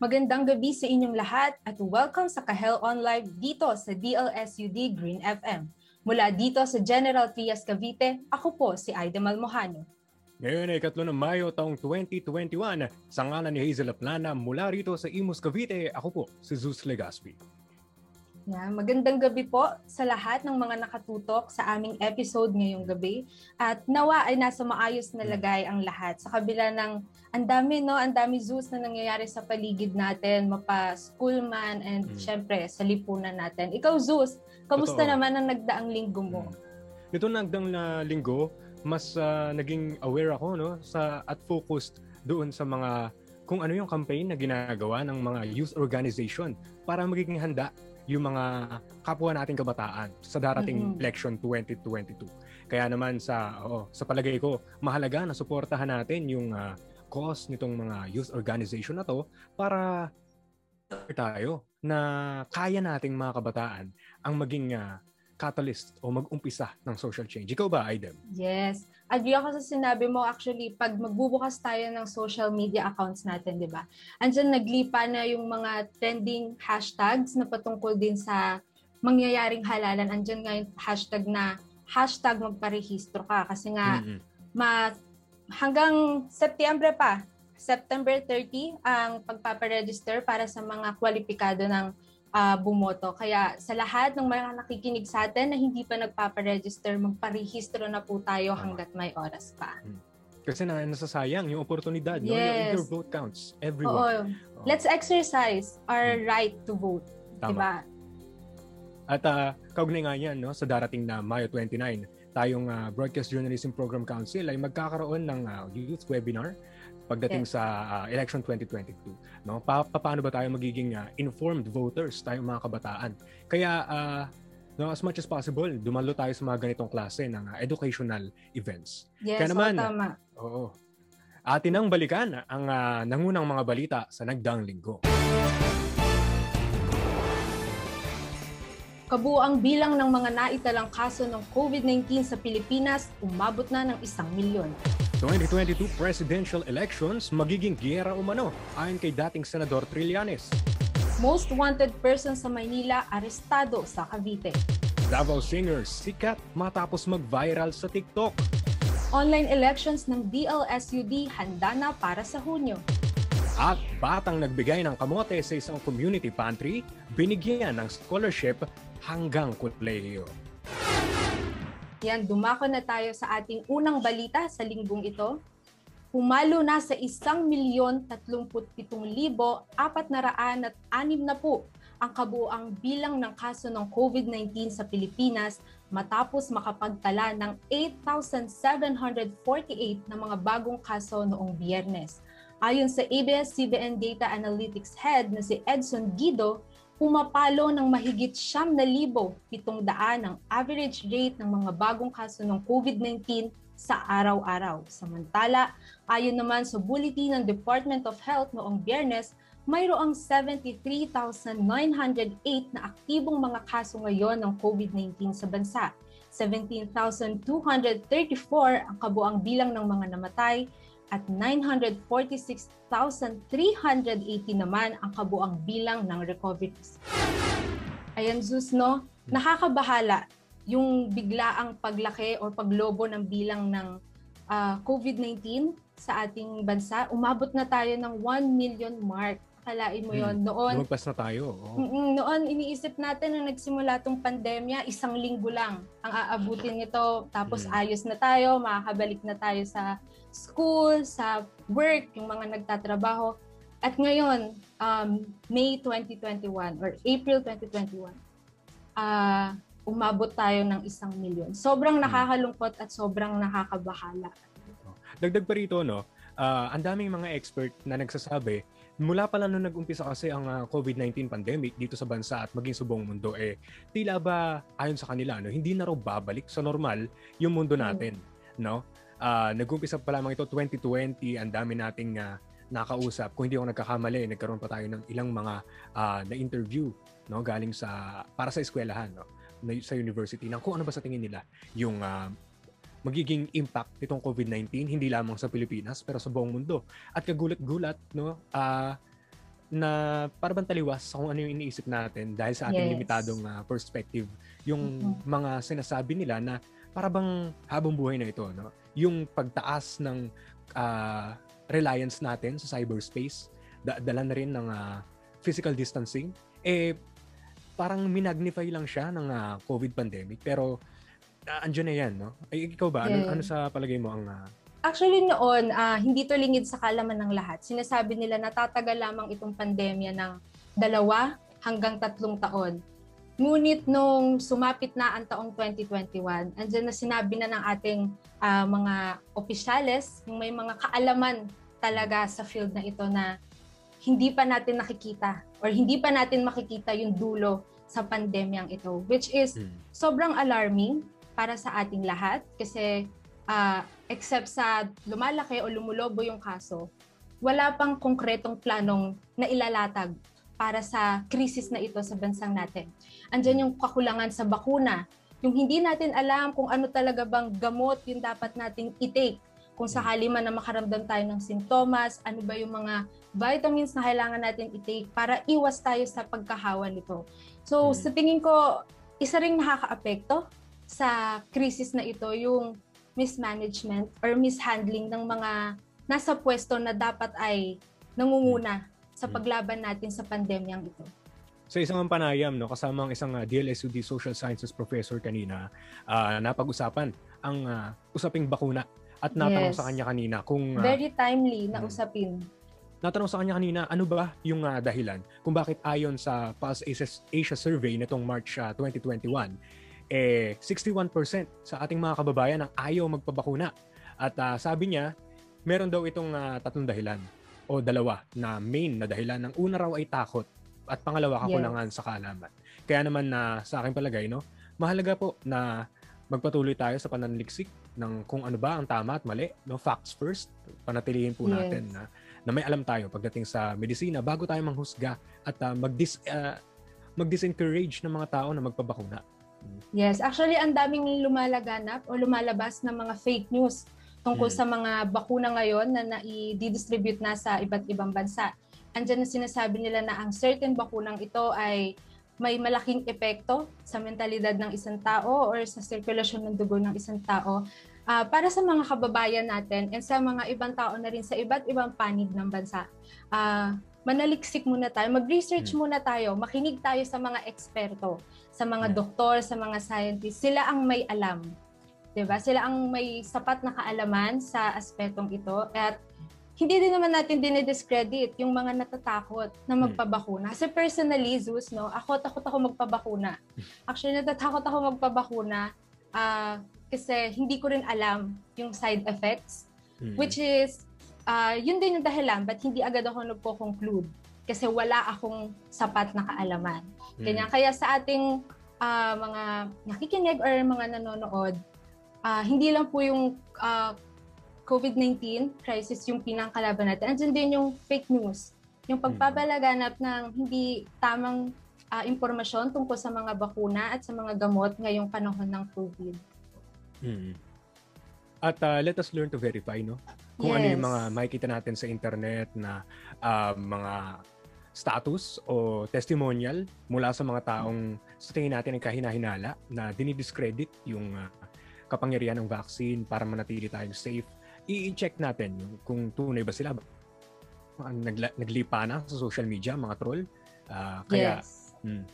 Magandang gabi sa inyong lahat at welcome sa Kahel On Live dito sa DLSUD Green FM. Mula dito sa General Trias Cavite, ako po si Aida Malmohano. Ngayon ay katlo ng Mayo taong 2021, sa ngalan ni Hazel Aplana mula rito sa Imus Cavite, ako po si Zeus Legaspi. Yeah, magandang gabi po sa lahat ng mga nakatutok sa aming episode ngayong gabi. At nawa ay nasa maayos na lagay ang lahat. Sa kabila ng ang dami, no? Ang dami zoos na nangyayari sa paligid natin, mapa school man and mm. syempre sa lipunan natin. Ikaw, Zeus, kamusta Totoo. naman ang nagdaang linggo mo? Mm. Ito nagdaang na linggo, mas uh, naging aware ako no sa at focused doon sa mga kung ano yung campaign na ginagawa ng mga youth organization para magiging handa yung mga kapwa nating kabataan sa darating mm-hmm. election 2022. Kaya naman sa oh, sa palagay ko, mahalaga na suportahan natin yung uh, cause nitong mga youth organization na to para tayo na kaya nating mga kabataan ang maging uh, catalyst o mag-umpisa ng social change. Ikaw ba, Aidem? Yes. Agree ako sa sinabi mo. Actually, pag magbubukas tayo ng social media accounts natin, di ba? Andiyan naglipa na yung mga trending hashtags na patungkol din sa mangyayaring halalan. Andiyan nga yung hashtag na hashtag magparehistro ka. Kasi nga, mm-hmm. ma, hanggang September pa, September 30 ang pagpaparegister para sa mga kwalipikado ng uh, bumoto. Kaya sa lahat ng mga nakikinig sa atin na hindi pa nagpaparegister, magparehistro na po tayo hanggat may oras pa. Hmm. Kasi na nasasayang yung oportunidad, yes. no? Your, your vote counts. Everyone. Oo. Let's exercise our hmm. right to vote. Tama. Diba? At uh, kaugnay nga yan, no, sa darating na Mayo 29, tayong uh, Broadcast Journalism Program Council ay magkakaroon ng uh, youth webinar pagdating yes. sa uh, election 2022 no? Pa- paano ba tayo magiging uh, informed voters tayong mga kabataan? Kaya uh, no as much as possible dumalo tayo sa mga ganitong klase ng uh, educational events. Yes kaya naman oh, tama. oo atin ang balikan ang uh, nangunang mga balita sa nagdaang linggo. Kabuang bilang ng mga naitalang kaso ng COVID-19 sa Pilipinas umabot na ng isang milyon. 2022 presidential elections magiging giyera umano ayon kay dating Senador Trillanes. Most wanted person sa Maynila arestado sa Cavite. Davao singers sikat matapos mag-viral sa TikTok. Online elections ng DLSUD handa na para sa Hunyo. At batang nagbigay ng kamote sa isang community pantry, binigyan ng scholarship hanggang kolehiyo. Yan, dumako na tayo sa ating unang balita sa linggong ito. Pumalo na sa 1,037,406 na po ang kabuang bilang ng kaso ng COVID-19 sa Pilipinas matapos makapagtala ng 8,748 na mga bagong kaso noong biyernes. Ayon sa ABS-CBN Data Analytics Head na si Edson Guido, pumapalo ng mahigit siyam na libo pitong daan ang average rate ng mga bagong kaso ng COVID-19 sa araw-araw. Samantala, ayon naman sa bulletin ng Department of Health noong biyernes, mayroong 73,908 na aktibong mga kaso ngayon ng COVID-19 sa bansa. 17,234 ang kabuang bilang ng mga namatay at 946,380 naman ang kabuang bilang ng recoveries. Ayan, Zeus, no? Nakakabahala yung biglaang paglaki o paglobo ng bilang ng uh, ah, COVID-19 sa ating bansa. Umabot na tayo ng 1 million mark. Akalain mo yon hmm. Noon, Lumagpas na tayo. Oh. Noon, iniisip natin na nagsimula tong pandemya, isang linggo lang ang aabutin nito. Tapos hmm. ayos na tayo, makakabalik na tayo sa school, sa work, yung mga nagtatrabaho. At ngayon, um, May 2021 or April 2021, uh, umabot tayo ng isang milyon. Sobrang hmm. nakakalungkot at sobrang nakakabahala. Dagdag pa rito, no, uh, ang daming mga expert na nagsasabi mula pa lang nung nag-umpisa kasi ang uh, COVID-19 pandemic dito sa bansa at maging sa buong mundo, eh, tila ba, ayon sa kanila, no, hindi na raw babalik sa normal yung mundo mm. natin. Mm. No? Uh, nag-umpisa pa lamang ito 2020, ang dami nating uh, nakausap. Kung hindi ako nagkakamali, nagkaroon pa tayo ng ilang mga uh, na-interview no, galing sa, para sa eskwelahan, no, sa university, na kung ano ba sa tingin nila yung uh, magiging impact nitong COVID-19 hindi lamang sa Pilipinas pero sa buong mundo. At kagulat-gulat no, uh, na para bang taliwas sa kung ano yung iniisip natin dahil sa ating Yes. limitadong uh, perspective yung Mhm. mga sinasabi nila na para bang habang buhay na ito no yung pagtaas ng ah, reliance natin sa cyberspace da- dala na rin ng ah, physical distancing eh parang minagnify lang siya ng ah, COVID pandemic pero uh, andyan na yan no ay ikaw ba ano, Yes. ano sa palagay mo ang ah, Actually noon, ah, hindi to lingid sa kalaman ng lahat. Sinasabi nila natatagal lamang itong pandemya ng dalawa hanggang tatlong taon. Ngunit nung sumapit na ang taong 2021, andyan na sinabi na ng ating ah, mga opisyales, yung may mga kaalaman talaga sa field na ito na hindi pa natin nakikita or hindi pa natin makikita yung dulo sa pandemyang ito. Which is mm, sobrang alarming para sa ating lahat kasi ah, except sa lumalaki o lumulobo yung kaso, wala pang konkretong planong na ilalatag para sa krisis na ito sa bansang natin. Andyan yung kakulangan sa bakuna, yung hindi natin alam kung ano talaga bang gamot yung dapat nating i-take kung sakali man na makaramdam tayo ng sintomas, ano ba yung mga vitamins na kailangan natin i-take para iwas tayo sa pagkahawa nito. So, Mm. sa tingin ko, isa ring nakakaapekto sa krisis na ito yung mismanagement or mishandling ng mga nasa pwesto na dapat ay nangunguna sa Mm. paglaban natin sa pandemyang ito. Sa isang panayam, no, kasama ang isang uh, DLSUD Social Sciences professor kanina, ah, napag-usapan ang ah, usaping bakuna at natanong Yes. sa kanya kanina kung ah, Very timely na Mm. usapin. natanong sa kanya kanina ano ba yung ah, dahilan kung bakit ayon sa Pulse Asia, Asia survey nitong March ah, 2021 eh 61% sa ating mga kababayan ang ayaw magpabakuna at ah, sabi niya meron daw itong ah, tatlong dahilan o dalawa na main na dahilan. Ng una raw ay takot at pangalawa kakulangan sa kaalaman. Kaya naman na sa aking palagay no mahalaga po na magpatuloy tayo sa pananaliksik ng kung ano ba ang tama at mali no facts first. Panatilihin po natin Yes. na na may alam tayo pagdating sa medisina bago tayo manghusga at uh, mag-dis uh, mag-disencourage ng mga tao na magpabakuna. Yes, actually ang daming lumalaganap o lumalabas na mga fake news tungkol Mm. sa mga bakuna ngayon na nai-distribute na sa iba't ibang bansa. Andiyan na sinasabi nila na ang certain bakunang ito ay may malaking epekto sa mentalidad ng isang tao or sa sirkulasyon ng dugo ng isang tao. Ah, para sa mga kababayan natin and sa mga ibang tao na rin sa iba't ibang panig ng bansa, ah, manaliksik muna tayo, mag-research muna tayo, makinig tayo sa mga eksperto, sa mga Hmm. doktor, sa mga scientists. Sila ang may alam. 'Di ba? Sila ang may sapat na kaalaman sa aspetong ito at hindi din naman natin dinidiscredit yung mga natatakot na Hmm. magpabakuna. Kasi personally, Zeus, no, ako takot ako magpabakuna. Actually, natatakot ako magpabakuna ah, kasi hindi ko rin alam yung side effects Mm. Which is, ah yun din yung dahilan ba't hindi agad ako nagko-conclude. Kasi wala akong sapat na kaalaman. Mm. Ganyan. Kaya sa ating ah, mga nakikinig or mga nanonood, ah, hindi lang po yung ah, COVID-19 crisis yung pinangkalaban natin. Andiyan din yung fake news. Yung pagpapalaganap ng hindi tamang ah, impormasyon tungkol sa mga bakuna at sa mga gamot ngayong panahon ng COVID. Mm. At uh, let us learn to verify, no? Kung ano yung Yes. mga makikita natin sa internet na uh, mga status o testimonial mula sa mga taong sa tingin natin ay kahinahinala na dinidiscredit yung uh, kapangyarihan ng vaccine para manatili tayong safe. I-check natin yung kung tunay ba sila. Nagla- naglipa na sa social media, mga troll. Ah, kaya yes. Mm.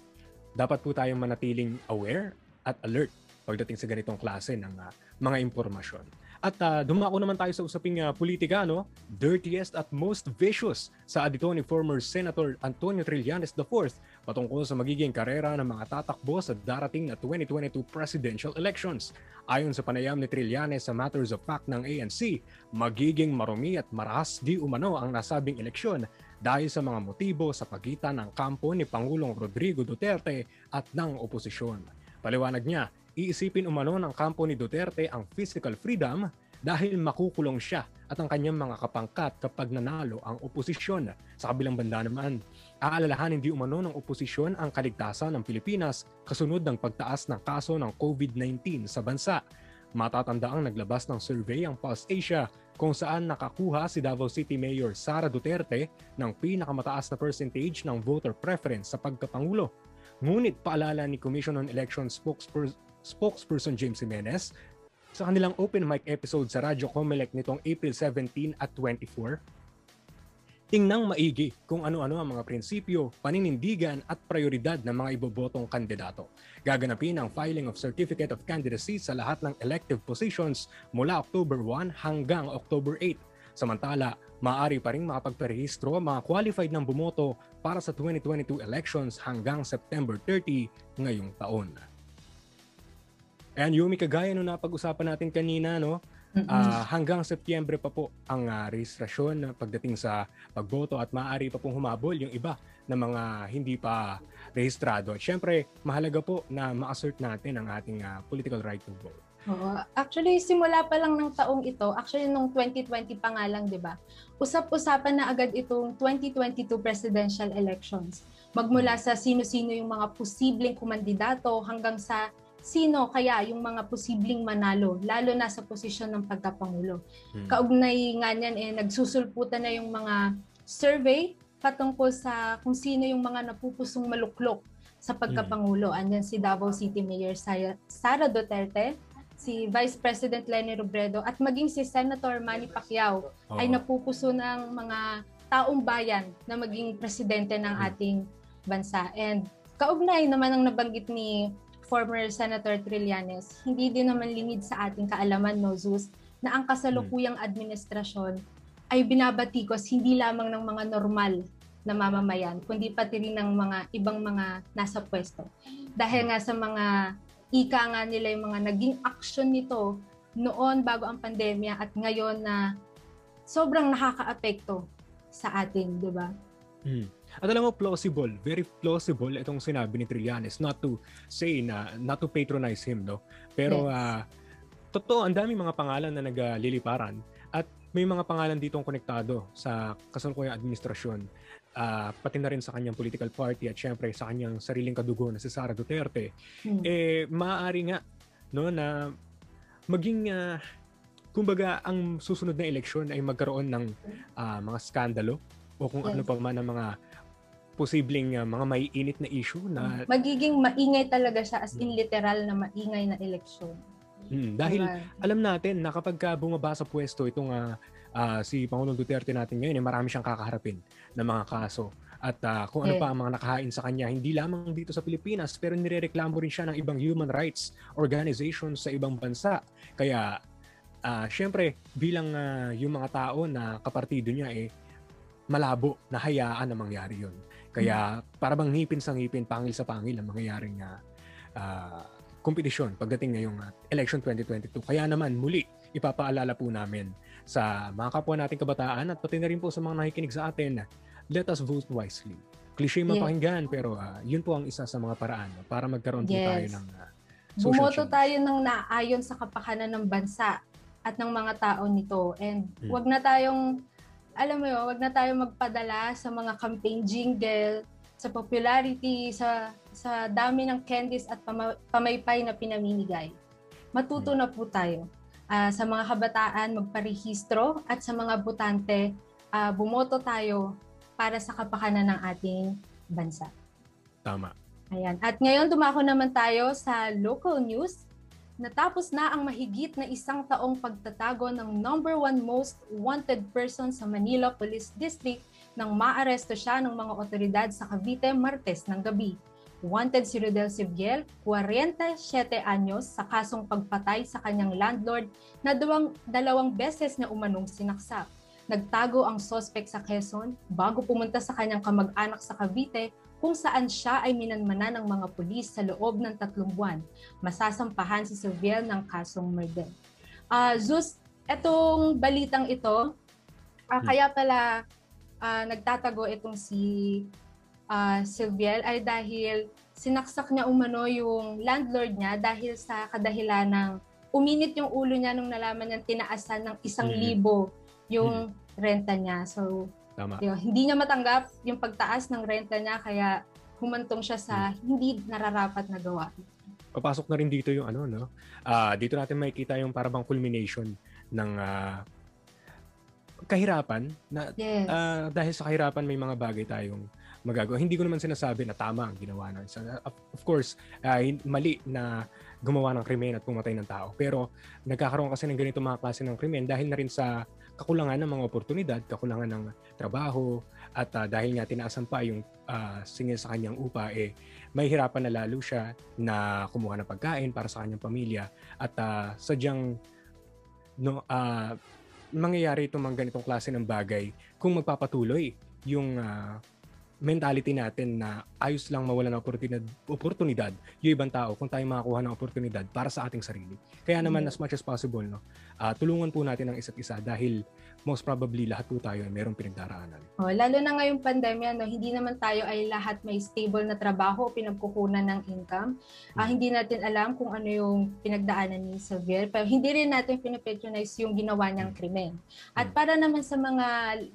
Dapat po tayong manatiling aware at alert pagdating sa ganitong klase ng ah, mga impormasyon. At ah, dumako naman tayo sa usaping ah, politika, no? Dirtiest at most vicious sa adito ni former Senator Antonio Trillanes IV patungkol sa magiging karera ng mga tatakbo sa darating na 2022 presidential elections. Ayon sa panayam ni Trillanes sa Matters of Fact ng ANC, magiging marumi at marahas di umano ang nasabing eleksyon dahil sa mga motibo sa pagitan ng kampo ni Pangulong Rodrigo Duterte at ng oposisyon. Paliwanag niya, iisipin umano ng kampo ni Duterte ang physical freedom dahil makukulong siya at ang kanyang mga kapangkat kapag nanalo ang oposisyon. Sa kabilang banda naman, aalalahanin di umano ng oposisyon ang kaligtasan ng Pilipinas kasunod ng pagtaas ng kaso ng COVID-19 sa bansa. Matatanda ang naglabas ng survey ang Pulse Asia kung saan nakakuha si Davao City Mayor Sara Duterte ng pinakamataas na percentage ng voter preference sa pagkapangulo. Ngunit paalala ni Commission on Elections spokesperson, spokesperson James Jimenez sa kanilang open mic episode sa Radyo Comelec nitong April 17 at 24, Tingnang maigi kung ano-ano ang mga prinsipyo, paninindigan at prioridad ng mga ibobotong kandidato. Gaganapin ang filing of Certificate of Candidacy sa lahat ng elective positions mula October 1 hanggang October 8. Samantala, maaari pa rin makapagparehistro mga qualified ng bumoto para sa 2022 elections hanggang September 30 ngayong taon. Ayan, Yumi, kagaya nung napag-usapan natin kanina, no? Uh, hanggang Setyembre pa po ang uh, rehistrasyon pagdating sa pagboto at maaari pa pong humabol yung iba na mga hindi pa rehistrado. At syempre, mahalaga po na ma-assert natin ang ating uh, political right to vote. Oo. Actually, simula pa lang ng taong ito, actually nung 2020 pa nga lang, di ba? Usap-usapan na agad itong 2022 presidential elections. Magmula sa sino-sino yung mga posibleng kumandidato hanggang sa sino kaya yung mga posibleng manalo, lalo na sa posisyon ng pagkapangulo. Hmm. Kaugnay nga niyan, eh, nagsusulputan na yung mga survey patungkol sa kung sino yung mga napupusong maluklok sa pagkapangulo. Hmm. Andyan si Davao City Mayor Sara Duterte, si Vice President Leni Robredo, at maging si Senator Manny Pacquiao oh. ay napupuso ng mga taong bayan na maging presidente ng hmm. ating bansa. And kaugnay naman ang nabanggit ni former Senator Trillanes, hindi din naman lingid sa ating kaalaman, no, Zeus, na ang kasalukuyang administrasyon ay binabatikos hindi lamang ng mga normal na mamamayan, kundi pati rin ng mga ibang mga nasa pwesto. Dahil nga sa mga ika nga nila yung mga naging action nito noon bago ang pandemya at ngayon na sobrang nakakaapekto sa atin, di ba? Mm. At alam mo, plausible, very plausible itong sinabi ni Trillanes. Not to say na, not to patronize him, no? Pero, yes. uh, totoo, ang dami mga pangalan na nagliliparan. At may mga pangalan ditong konektado sa kasalukuyang administrasyon. Uh, pati na rin sa kanyang political party at syempre sa kanyang sariling kadugo na si Sara Duterte. Hmm. Eh, maaari nga no, na maging uh, kumbaga ang susunod na eleksyon ay magkaroon ng uh, mga skandalo o kung ano yes. ano pa man ang mga posibleng uh, mga maiinit na issue na mm. magiging maingay talaga siya as in literal na maingay na eleksyon. Mm, dahil diba? alam natin na kapag ka bumaba sa pwesto itong uh, uh, si Pangulong Duterte natin ngayon, eh, marami siyang kakaharapin ng mga kaso. At uh, kung ano yeah. pa ang mga nakahain sa kanya, hindi lamang dito sa Pilipinas, pero nirereklamo rin siya ng ibang human rights organizations sa ibang bansa. Kaya, uh, syempre, bilang uh, yung mga tao na kapartido niya, eh, malabo na hayaan na mangyari yun. Kaya para bang ngipin sa ngipin, pangil sa pangil ang mangyayaring uh, uh, kompetisyon pagdating ngayong uh, election 2022. Kaya naman muli, ipapaalala po namin sa mga kapwa nating kabataan at pati na rin po sa mga nakikinig sa atin, let us vote wisely. Cliche mapakinggan, yeah. pero uh, yun po ang isa sa mga paraan para magkaroon yes. po tayo ng uh, social Bumoto change. tayo ng naayon sa kapakanan ng bansa at ng mga tao nito. And hmm. wag na tayong alam mo yun, wag na tayo magpadala sa mga campaign jingle, sa popularity, sa sa dami ng candies at pama, pamaypay na pinamimigay. Matuto na po tayo. Uh, sa mga kabataan, magparehistro at sa mga butante, uh, bumoto tayo para sa kapakanan ng ating bansa. Tama. Ayan. At ngayon, dumako naman tayo sa local news Natapos na ang mahigit na isang taong pagtatago ng number one most wanted person sa Manila Police District nang maaresto siya ng mga otoridad sa Cavite Martes ng gabi. Wanted si Rodel Sibiel, 47 anyos, sa kasong pagpatay sa kanyang landlord na dalawang, dalawang beses na umanong sinaksak. Nagtago ang sospek sa Quezon bago pumunta sa kanyang kamag-anak sa Cavite kung saan siya ay minanmana ng mga pulis sa loob ng tatlong buwan. Masasampahan si Silviel ng kasong murder. Uh, Zeus, etong balitang ito, uh, kaya pala uh, nagtatago itong si uh, Silviel ay dahil sinaksak niya umano yung landlord niya dahil sa kadahilan ng uminit yung ulo niya nung nalaman niya tinaasan ng isang mm-hmm. libo yung mm-hmm. renta niya. So, Tama. Diba? Hindi niya matanggap yung pagtaas ng renta niya kaya humantong siya sa hmm. hindi nararapat na gawa. Papasok na rin dito yung ano no. Uh, dito natin makikita yung parang culmination ng uh, kahirapan na Yes. ah, dahil sa kahirapan may mga bagay tayong magagawa. Hindi ko naman sinasabi na tama ang ginawa ng isa. Of, course, hin- mali na gumawa ng krimen at pumatay ng tao. Pero nagkakaroon kasi ng ganito mga klase ng krimen dahil na rin sa kakulangan ng mga oportunidad, kakulangan ng trabaho, at ah, dahil nga tinaasan pa yung ah, singil sa kanyang upa, eh, may hirapan na lalo siya na kumuha ng pagkain para sa kanyang pamilya. At ah, sadyang no, ah, mangyayari itong mga ganitong klase ng bagay kung magpapatuloy yung ah, mentality natin na ayos lang mawala ng oportunidad, oportunidad yung ibang tao kung tayo makakuha ng oportunidad para sa ating sarili. Kaya naman Mm. as much as possible, no, ah, tulungan po natin ang isa't isa dahil most probably lahat po tayo ay merong pinagdaraanan. Oh, lalo na ngayong pandemya, no, hindi naman tayo ay lahat may stable na trabaho, pinagkukunan ng income. Ah, Hmm. hindi natin alam kung ano yung pinagdaanan ni Xavier, pero hindi rin natin pinapatronize yung ginawa niyang Hmm. krimen. At Hmm. para naman sa mga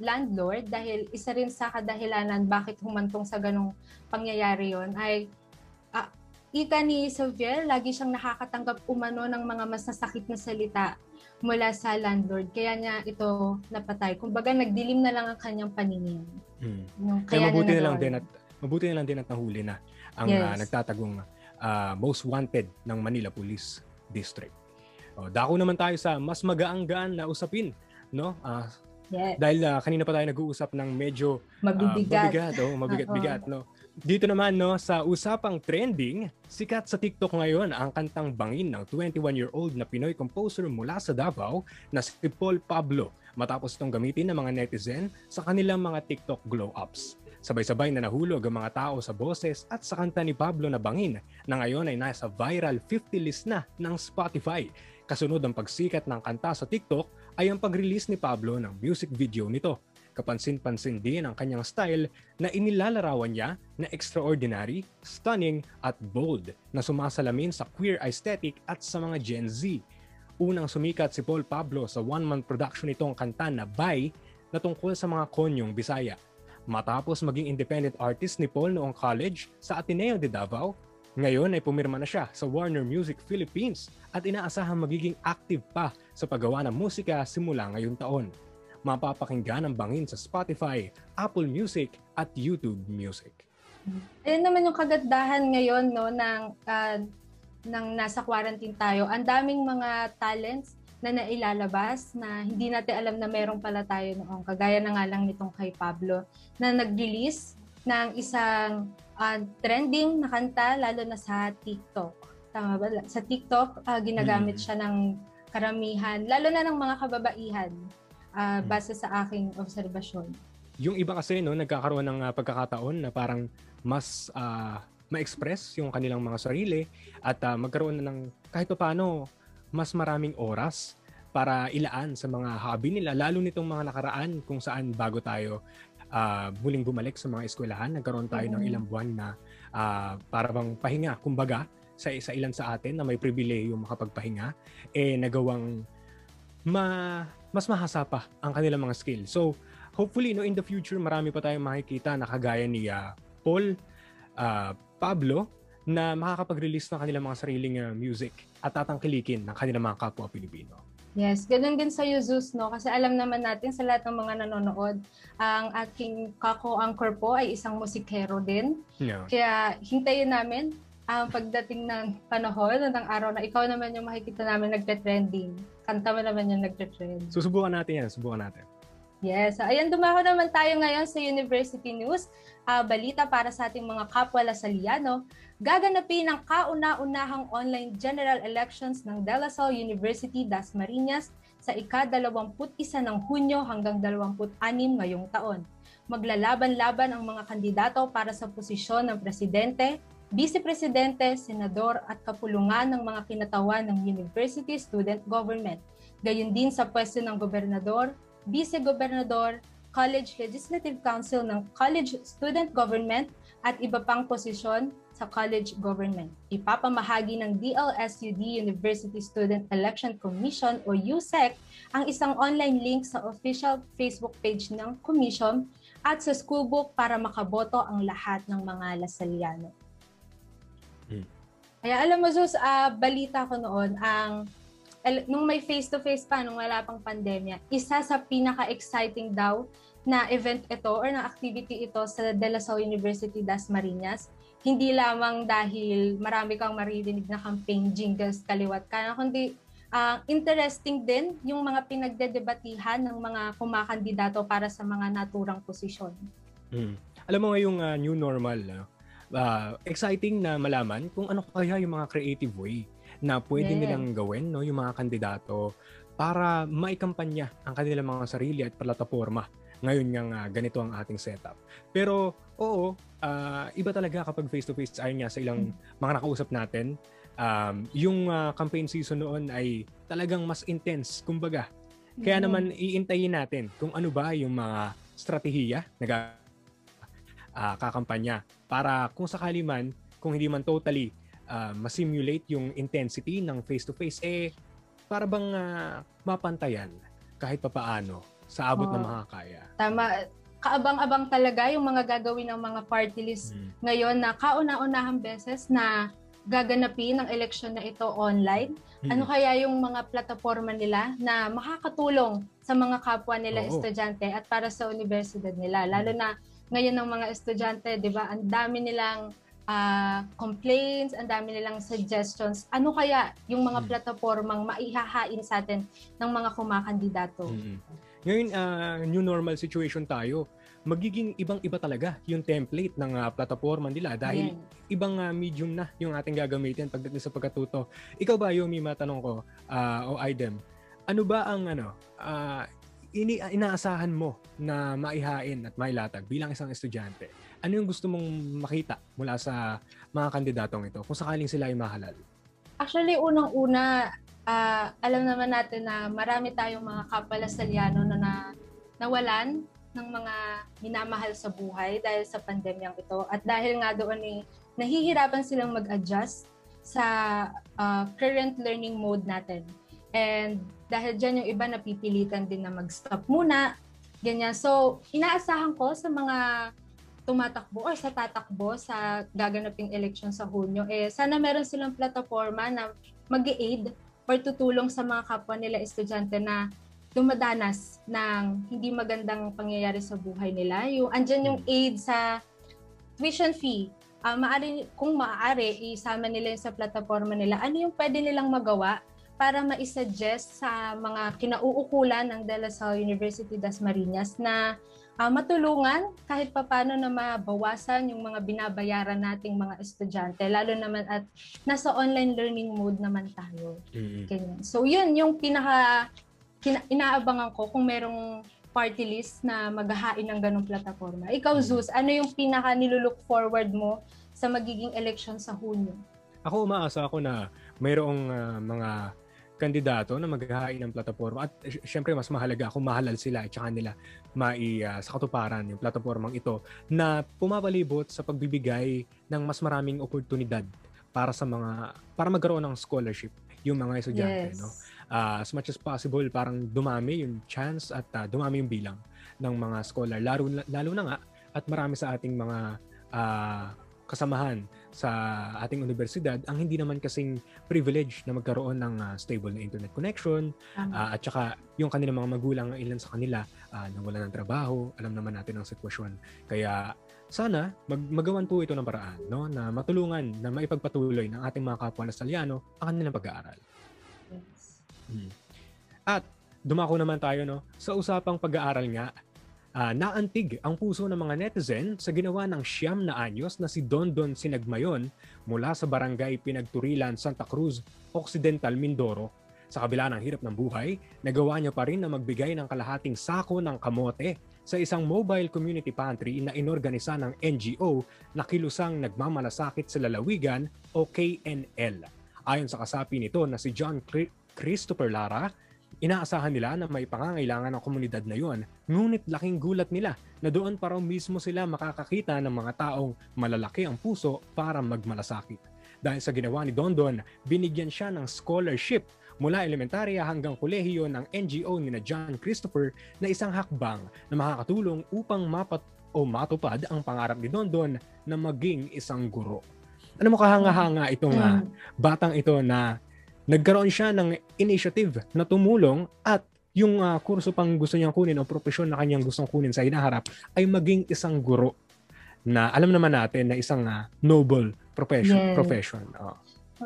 landlord, dahil isa rin sa kadahilanan bakit humantong sa ganong pangyayari yon ay ah, ika ni Xavier, lagi siyang nakakatanggap umano ng mga mas nasakit na salita mula sa landlord. Kaya niya ito napatay. Kumbaga, nagdilim na lang ang kanyang paningin. Mm. Yung, Kaya kaya mabuti na lang din at mabuti na lang din at nahuli na ang Yes. ah, nagtatagong ah, most wanted ng Manila Police District. O, dako naman tayo sa mas magaang-gaan na usapin, no? Ah, Yes. dahil ah, kanina pa tayo nag-uusap ng medyo ah, Mabibigat. mabigat, oh, mabigat-bigat, no? Dito naman no sa usapang trending, sikat sa TikTok ngayon ang kantang Bangin ng 21-year-old na Pinoy composer mula sa Davao na si Paul Pablo matapos itong gamitin ng mga netizen sa kanilang mga TikTok glow-ups. Sabay-sabay na nahulog ang mga tao sa boses at sa kanta ni Pablo na Bangin na ngayon ay nasa viral 50 list na ng Spotify. Kasunod ang pagsikat ng kanta sa TikTok ay ang pag-release ni Pablo ng music video nito. Kapansin-pansin din ang kanyang style na inilalarawan niya na extraordinary, stunning at bold na sumasalamin sa queer aesthetic at sa mga Gen Z. Unang sumikat si Paul Pablo sa one-man production nitong kanta na Bye na tungkol sa mga konyong Bisaya. Matapos maging independent artist ni Paul noong college sa Ateneo de Davao, ngayon ay pumirma na siya sa Warner Music Philippines at inaasahang magiging active pa sa paggawa ng musika simula ngayong taon. Mapapakinggan ang bangin sa Spotify, Apple Music at YouTube Music. Ayun naman yung kagandahan ngayon no ng ah, ng nasa quarantine tayo. Ang daming mga talents na nailalabas na hindi natin alam na meron pala tayo noong. Kagaya na nga lang nitong kay Pablo na nag-release ng isang ah, trending na kanta lalo na sa TikTok. Tama ba? Sa TikTok, ah, ginagamit Mm. siya ng karamihan, lalo na ng mga kababaihan, Mm. base sa aking obserbasyon. Yung iba kasi no, nagkakaroon ng ah, pagkakataon na parang mas ah, ma-express yung kanilang mga sarili at ah, magkaroon na ng kahit pa paano mas maraming oras para ilaan sa mga hobby nila lalo nitong mga nakaraan kung saan bago tayo ah, muling bumalik sa mga eskwelahan nagkaroon tayo ng Mhm. ilang buwan na ah, para bang pahinga kumbaga sa sa ilan sa atin na may pribilehiyo makapagpahinga eh nagawang ma mas mahasa pa ang kanilang mga skill. So hopefully no in the future marami pa tayong makikita na kagaya ni ah, Paul ah, Pablo na makakapag-release ng kanilang mga sariling ah, music at tatangkilikin ng kanilang mga kapwa Pilipino. Yes, ganun din sa Yuzus, no? Kasi alam naman natin sa lahat ng mga nanonood, ang aking kako-anchor po ay isang musikero din. Yeah. Kaya hintayin namin ang pagdating ng panahon ng araw na ikaw naman yung makikita namin nagte-trending. Kanta mo naman yung nagte-trend. Susubukan natin yan, subukan natin. Yes. So, ayan, dumako naman tayo ngayon sa University News. Ah, balita para sa ating mga kapwa Lasaliano. Gaganapin ang kauna-unahang online general elections ng De La Salle University Das Marinas sa ika-21 ng Hunyo hanggang 26 ngayong taon. Maglalaban-laban ang mga kandidato para sa posisyon ng presidente, vice-presidente, senador at kapulungan ng mga kinatawan ng university student government. Gayon din sa pwesto ng gobernador, vice-gobernador, College Legislative Council ng College Student Government at iba pang posisyon sa college government. Ipapamahagi ng DLSUD University Student Election Commission o USEC ang isang online link sa official Facebook page ng commission at sa schoolbook para makaboto ang lahat ng mga Lasaliano. Kaya alam mo, Zus, ah, balita ko noon, ang nung may face-to-face pa, nung wala pang pandemya, isa sa pinaka-exciting daw na event ito or na activity ito sa De La Salle University Das Marinas. Hindi lamang dahil marami kang maririnig na campaign jingles kaliwat ka, kundi uh, interesting din yung mga pinagdedebatihan ng mga kumakandidato para sa mga naturang posisyon. Hmm. Alam mo ngayong uh, new normal, uh, exciting na malaman kung ano kaya yung mga creative way na pwede yes. nilang gawin no yung mga kandidato para maikampanya ang kanilang mga sarili at plataforma ngayon nga uh, ganito ang ating setup. Pero oo, uh, iba talaga kapag face-to-face ayon nga sa ilang mga nakausap natin. Um, yung uh, campaign season noon ay talagang mas intense, kumbaga. Kaya naman iintayin natin kung ano ba yung mga strategiya na uh, kakampanya para kung sakali man, kung hindi man totally uh, masimulate yung intensity ng face-to-face, eh para bang uh, mapantayan kahit papaano sa abot oh. ng makakaya. Tama. Kaabang-abang talaga yung mga gagawin ng mga party list mm. ngayon na kauna-unahang beses na gaganapin ang eleksyon na ito online. Mm. Ano kaya yung mga plataforma nila na makakatulong sa mga kapwa nila Oo. estudyante at para sa universidad nila. Lalo na ngayon ng mga estudyante, 'di ba? Ang dami nilang uh, complaints, ang dami nilang suggestions. Ano kaya yung mga mm. platapormang maihahain sa atin ng mga kumakandidato? Mm. Ngayon, uh, new normal situation tayo. Magiging ibang-iba talaga yung template ng uh, plataforma nila dahil yeah. ibang uh, medium na yung ating gagamitin pagdating sa pagkatuto. Ikaw ba, Yomi, matanong ko, uh, o Idem, ano ba ang ano, uh, ini inaasahan mo na maihain at mailatag bilang isang estudyante? Ano yung gusto mong makita mula sa mga kandidatong ito kung sakaling sila ay mahalal? Actually, unang-una, uh, alam naman natin na marami tayong mga kapalasalyano na, na nawalan ng mga minamahal sa buhay dahil sa pandemyang ito. At dahil nga doon eh, nahihirapan silang mag-adjust sa uh, current learning mode natin. And dahil dyan yung iba napipilitan din na mag-stop muna, ganyan. So, inaasahan ko sa mga tumatakbo or sa tatakbo sa gaganaping election sa Hunyo, eh, sana meron silang plataforma na mag aid or tutulong sa mga kapwa nila estudyante na dumadanas ng hindi magandang pangyayari sa buhay nila. Yung andyan yung aid sa tuition fee. Uh, maari, kung maaari, isama nila yung sa plataforma nila. Ano yung pwede nilang magawa para ma-suggest sa mga kinauukulan ng De La Salle University Das Marinas na uh, matulungan kahit papano na mabawasan yung mga binabayaran nating mga estudyante lalo naman at nasa online learning mode naman tayo. Mm-hmm. So yun yung pinaka kina, inaabangan ko kung merong party list na maghahain ng ganong plataforma. Ikaw, mm-hmm. Zeus, ano yung pinaka nilulook forward mo sa magiging election sa Hunyo? Ako umaasa ako na mayroong uh, mga kandidato na maghahain ng plataforma at syempre mas mahalaga kung mahalal sila at saka nila mai uh, sa katuparan yung platapormang ito na pumapalibot sa pagbibigay ng mas maraming oportunidad para sa mga para magkaroon ng scholarship yung mga estudyante yes. no uh, as much as possible parang dumami yung chance at uh, dumami yung bilang ng mga scholar lalo lalo na nga at marami sa ating mga uh, kasamahan sa ating universidad ang hindi naman kasing privilege na magkaroon ng uh, stable na internet connection uh, at saka yung kanilang mga magulang ilan sa kanila uh, nawala ng trabaho alam naman natin ang sitwasyon kaya sana mag magawan po ito ng paraan no na matulungan na maipagpatuloy ng ating mga kapwa na Salyano ang kanilang pag-aaral. Yes. Hmm. At dumako naman tayo no sa usapang pag-aaral nga uh, naantig ang puso ng mga netizen sa ginawa ng siyam na anyos na si Don Don Sinagmayon mula sa barangay Pinagturilan, Santa Cruz, Occidental, Mindoro. Sa kabila ng hirap ng buhay, nagawa niya pa rin na magbigay ng kalahating sako ng kamote sa isang mobile community pantry na inorganisa ng NGO na kilusang nagmamalasakit sa lalawigan o KNL. Ayon sa kasapi nito na si John Christopher Lara, Inaasahan nila na may pangangailangan ng komunidad na yon, ngunit laking gulat nila na doon pa mismo sila makakakita ng mga taong malalaki ang puso para magmalasakit. Dahil sa ginawa ni Dondon, binigyan siya ng scholarship mula elementarya hanggang kolehiyo ng NGO ni na John Christopher na isang hakbang na makakatulong upang mapat o matupad ang pangarap ni Dondon na maging isang guro. Ano mo kahanga-hanga itong uh, batang ito na nagkaroon siya ng initiative na tumulong at yung uh, kurso pang gusto niyang kunin o profesyon na kanyang gustong kunin sa hinaharap ay maging isang guro na alam naman natin na isang uh, noble profession. Yes. profession. Oh.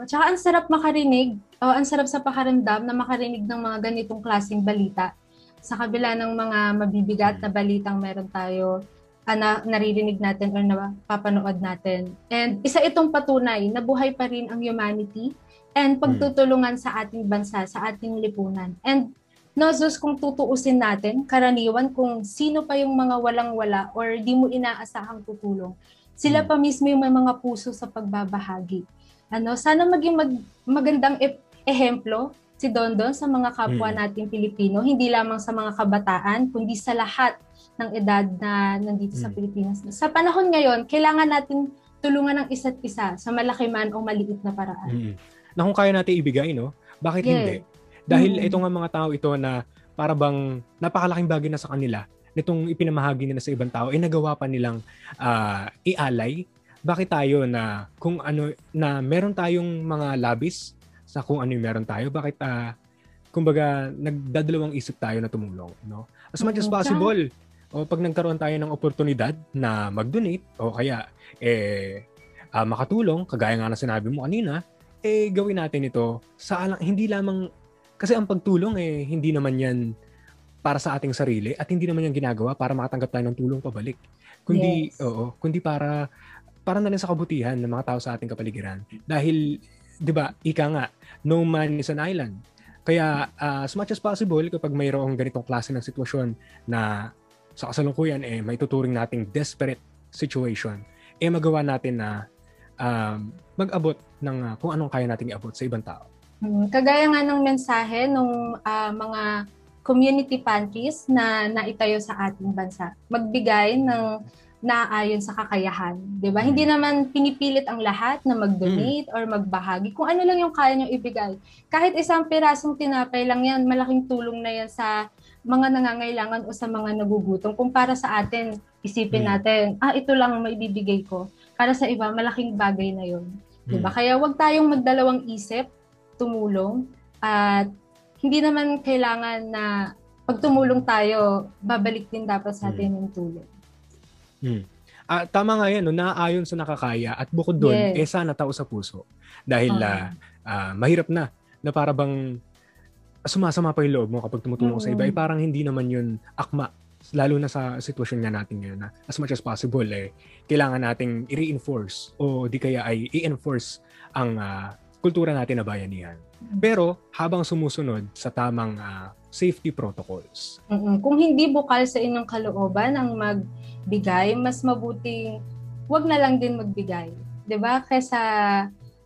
Tsaka ang sarap makarinig, o ang sarap sa pakaramdam na makarinig ng mga ganitong klaseng balita. Sa kabila ng mga mabibigat na balitang meron tayo, uh, na, naririnig natin or napapanood natin. And isa itong patunay na buhay pa rin ang humanity and pagtutulungan sa ating bansa, sa ating lipunan. And No, Zeus, kung tutuusin natin, karaniwan kung sino pa yung mga walang-wala or di mo inaasahang tutulong, sila hmm. pa mismo yung may mga puso sa pagbabahagi. Ano, sana maging mag, magandang e- ehemplo si Dondon sa mga kapwa hmm. nating Pilipino, hindi lamang sa mga kabataan, kundi sa lahat ng edad na nandito sa hmm. Pilipinas. Sa panahon ngayon, kailangan natin tulungan ng isa't isa sa malaki man o maliit na paraan. Mm. Na kung kaya natin ibigay, no? Bakit yes. hindi? Dahil mm-hmm. ito nga mga tao ito na para bang napakalaking bagay na sa kanila nitong ipinamahagi nila sa ibang tao ay eh, nagawa pa nilang uh, ialay bakit tayo na kung ano na meron tayong mga labis sa kung ano yung meron tayo bakit uh, kumbaga nagdadalawang isip tayo na tumulong no as much as possible o pag nagkaroon tayo ng oportunidad na mag-donate o kaya eh uh, makatulong kagaya nga na sinabi mo kanina eh gawin natin ito sa hindi lamang kasi ang pagtulong eh, hindi naman yan para sa ating sarili at hindi naman yan ginagawa para makatanggap tayo ng tulong pabalik. Kundi, yes. oo, kundi para para na rin sa kabutihan ng mga tao sa ating kapaligiran. Dahil, di ba, ika nga, no man is an island. Kaya, uh, as much as possible, kapag mayroong ganitong klase ng sitwasyon na sa kasalukuyan, eh, may tuturing nating desperate situation, eh, magawa natin na um, mag-abot ng uh, kung anong kaya nating iabot sa ibang tao. Hmm, kagaya nga ng mensahe ng uh, ah, mga community pantries na naitayo sa ating bansa. Magbigay ng naayon sa kakayahan, 'di ba? Hindi hmm. naman pinipilit ang lahat na mag-donate mm. or magbahagi. Kung ano lang yung kaya niyo ibigay. Kahit isang pirasong tinapay lang 'yan, malaking tulong na 'yan sa mga nangangailangan o sa mga nagugutom. Kung para sa atin, isipin mm. natin, ah ito lang ang maibibigay ko. Para sa iba, malaking bagay na 'yon. 'Di ba? Mm. Kaya 'wag tayong magdalawang isip tumulong at hindi naman kailangan na pag tumulong tayo, babalik din dapat sa atin hmm. yung tulong. Hmm. Ah, tama nga yan, no? naaayon sa nakakaya at bukod doon, yes. eh sana tao sa puso. Dahil uh, uh, mahirap na na para bang sumasama pa yung loob mo kapag tumutulong mm-hmm. sa iba. Eh, parang hindi naman yun akma lalo na sa sitwasyon nga natin ngayon na as much as possible eh kailangan nating i-reinforce o di kaya ay i-enforce ang uh, kultura natin na bayanihan. Pero habang sumusunod sa tamang uh, safety protocols. Mm-mm. Kung hindi bukal sa inyong kalooban ang magbigay, mas mabuting wag na lang din magbigay. 'Di ba? Kaysa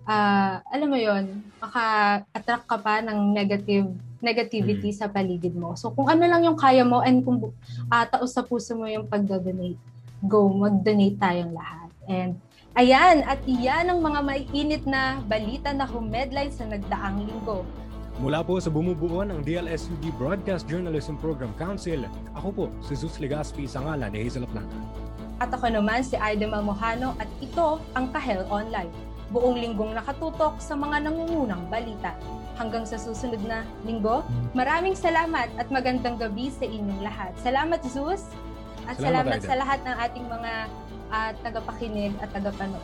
uh, alam mo 'yon, maka-attract ka pa ng negative negativity mm. sa paligid mo. So kung ano lang yung kaya mo and kung uh, taos sa puso mo yung pag-donate, go, mag-donate tayong lahat. And Ayan, at iyan ang mga maiinit na balita na humedline sa nagdaang linggo. Mula po sa bumubuo ng DLSUD Broadcast Journalism Program Council, ako po si Zeus Legaspi sa ngalan ni Hazel Planta. At ako naman si Aida Mamuhano at ito ang Kahel Online. Buong linggong nakatutok sa mga nangungunang balita. Hanggang sa susunod na linggo, maraming salamat at magandang gabi sa inyong lahat. Salamat Zeus at salamat, salamat sa lahat ng ating mga at tagapakinig at tagapanood.